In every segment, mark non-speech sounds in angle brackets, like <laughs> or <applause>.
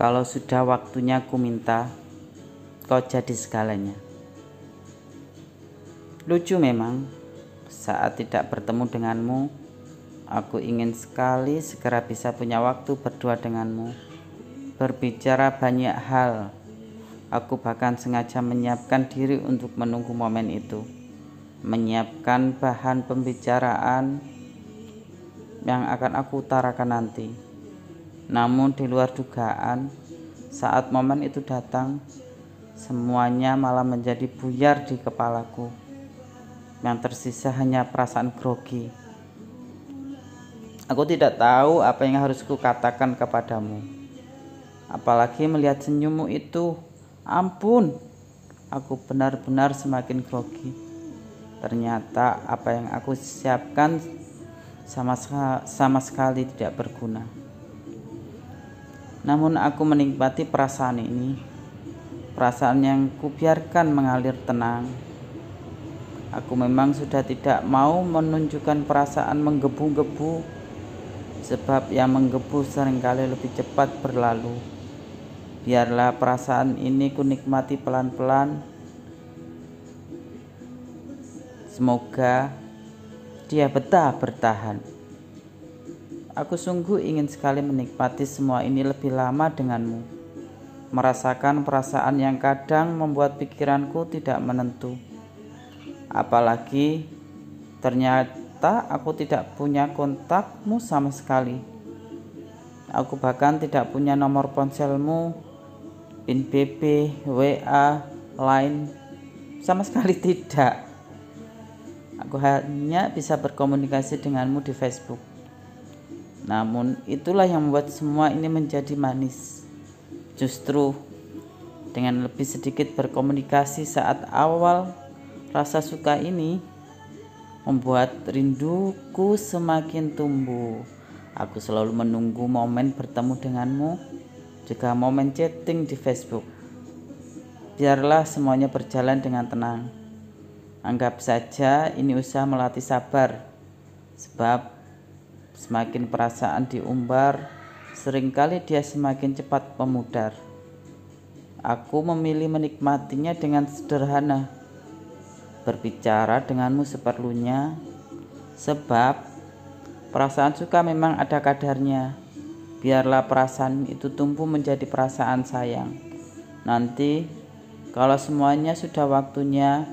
Kalau sudah waktunya ku minta, kau jadi segalanya. Lucu memang, saat tidak bertemu denganmu, aku ingin sekali segera bisa punya waktu berdua denganmu, berbicara banyak hal. Aku bahkan sengaja menyiapkan diri untuk menunggu momen itu, menyiapkan bahan pembicaraan yang akan aku utarakan nanti. Namun di luar dugaan, saat momen itu datang, semuanya malah menjadi buyar di kepalaku. Yang tersisa hanya perasaan grogi. Aku tidak tahu apa yang harus kukatakan kepadamu. Apalagi melihat senyummu itu, ampun, aku benar-benar semakin grogi. Ternyata apa yang aku siapkan sama, sama sekali tidak berguna. Namun aku menikmati perasaan ini, perasaan yang kubiarkan mengalir tenang. Aku memang sudah tidak mau menunjukkan perasaan menggebu-gebu, sebab yang menggebu sering kali lebih cepat berlalu. Biarlah perasaan ini kunikmati pelan-pelan. Semoga dia betah bertahan. Aku sungguh ingin sekali menikmati semua ini lebih lama denganmu. Merasakan perasaan yang kadang membuat pikiranku tidak menentu. Apalagi ternyata aku tidak punya kontakmu sama sekali. Aku bahkan tidak punya nomor ponselmu, PIN BB, WA, Line, sama sekali <laughs> tidak. Aku hanya bisa berkomunikasi denganmu di Facebook. Namun itulah yang membuat semua ini menjadi manis. Justru dengan lebih sedikit berkomunikasi saat awal rasa suka ini membuat rinduku semakin tumbuh. Aku selalu menunggu momen bertemu denganmu, juga momen chatting di Facebook. Biarlah semuanya berjalan dengan tenang. Anggap saja ini usaha melatih sabar, sebab Semakin perasaan diumbar, sering kali dia semakin cepat memudar. Aku memilih menikmatinya dengan sederhana, berbicara denganmu seperlunya, sebab perasaan suka memang ada kadarnya. Biarlah perasaan itu tumbuh menjadi perasaan sayang. Nanti, kalau semuanya sudah waktunya,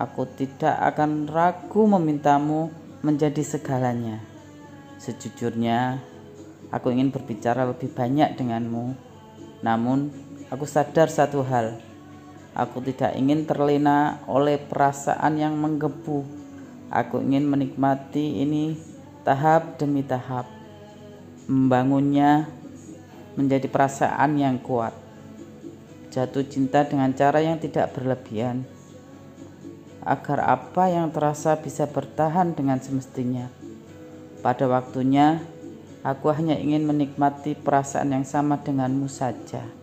aku tidak akan ragu memintamu menjadi segalanya. Sejujurnya, aku ingin berbicara lebih banyak denganmu. Namun, aku sadar satu hal. Aku tidak ingin terlena oleh perasaan yang menggebu. Aku ingin menikmati ini tahap demi tahap. Membangunnya menjadi perasaan yang kuat. Jatuh cinta dengan cara yang tidak berlebihan. Agar apa yang terasa bisa bertahan dengan semestinya. Pada waktunya, aku hanya ingin menikmati perasaan yang sama denganmu saja.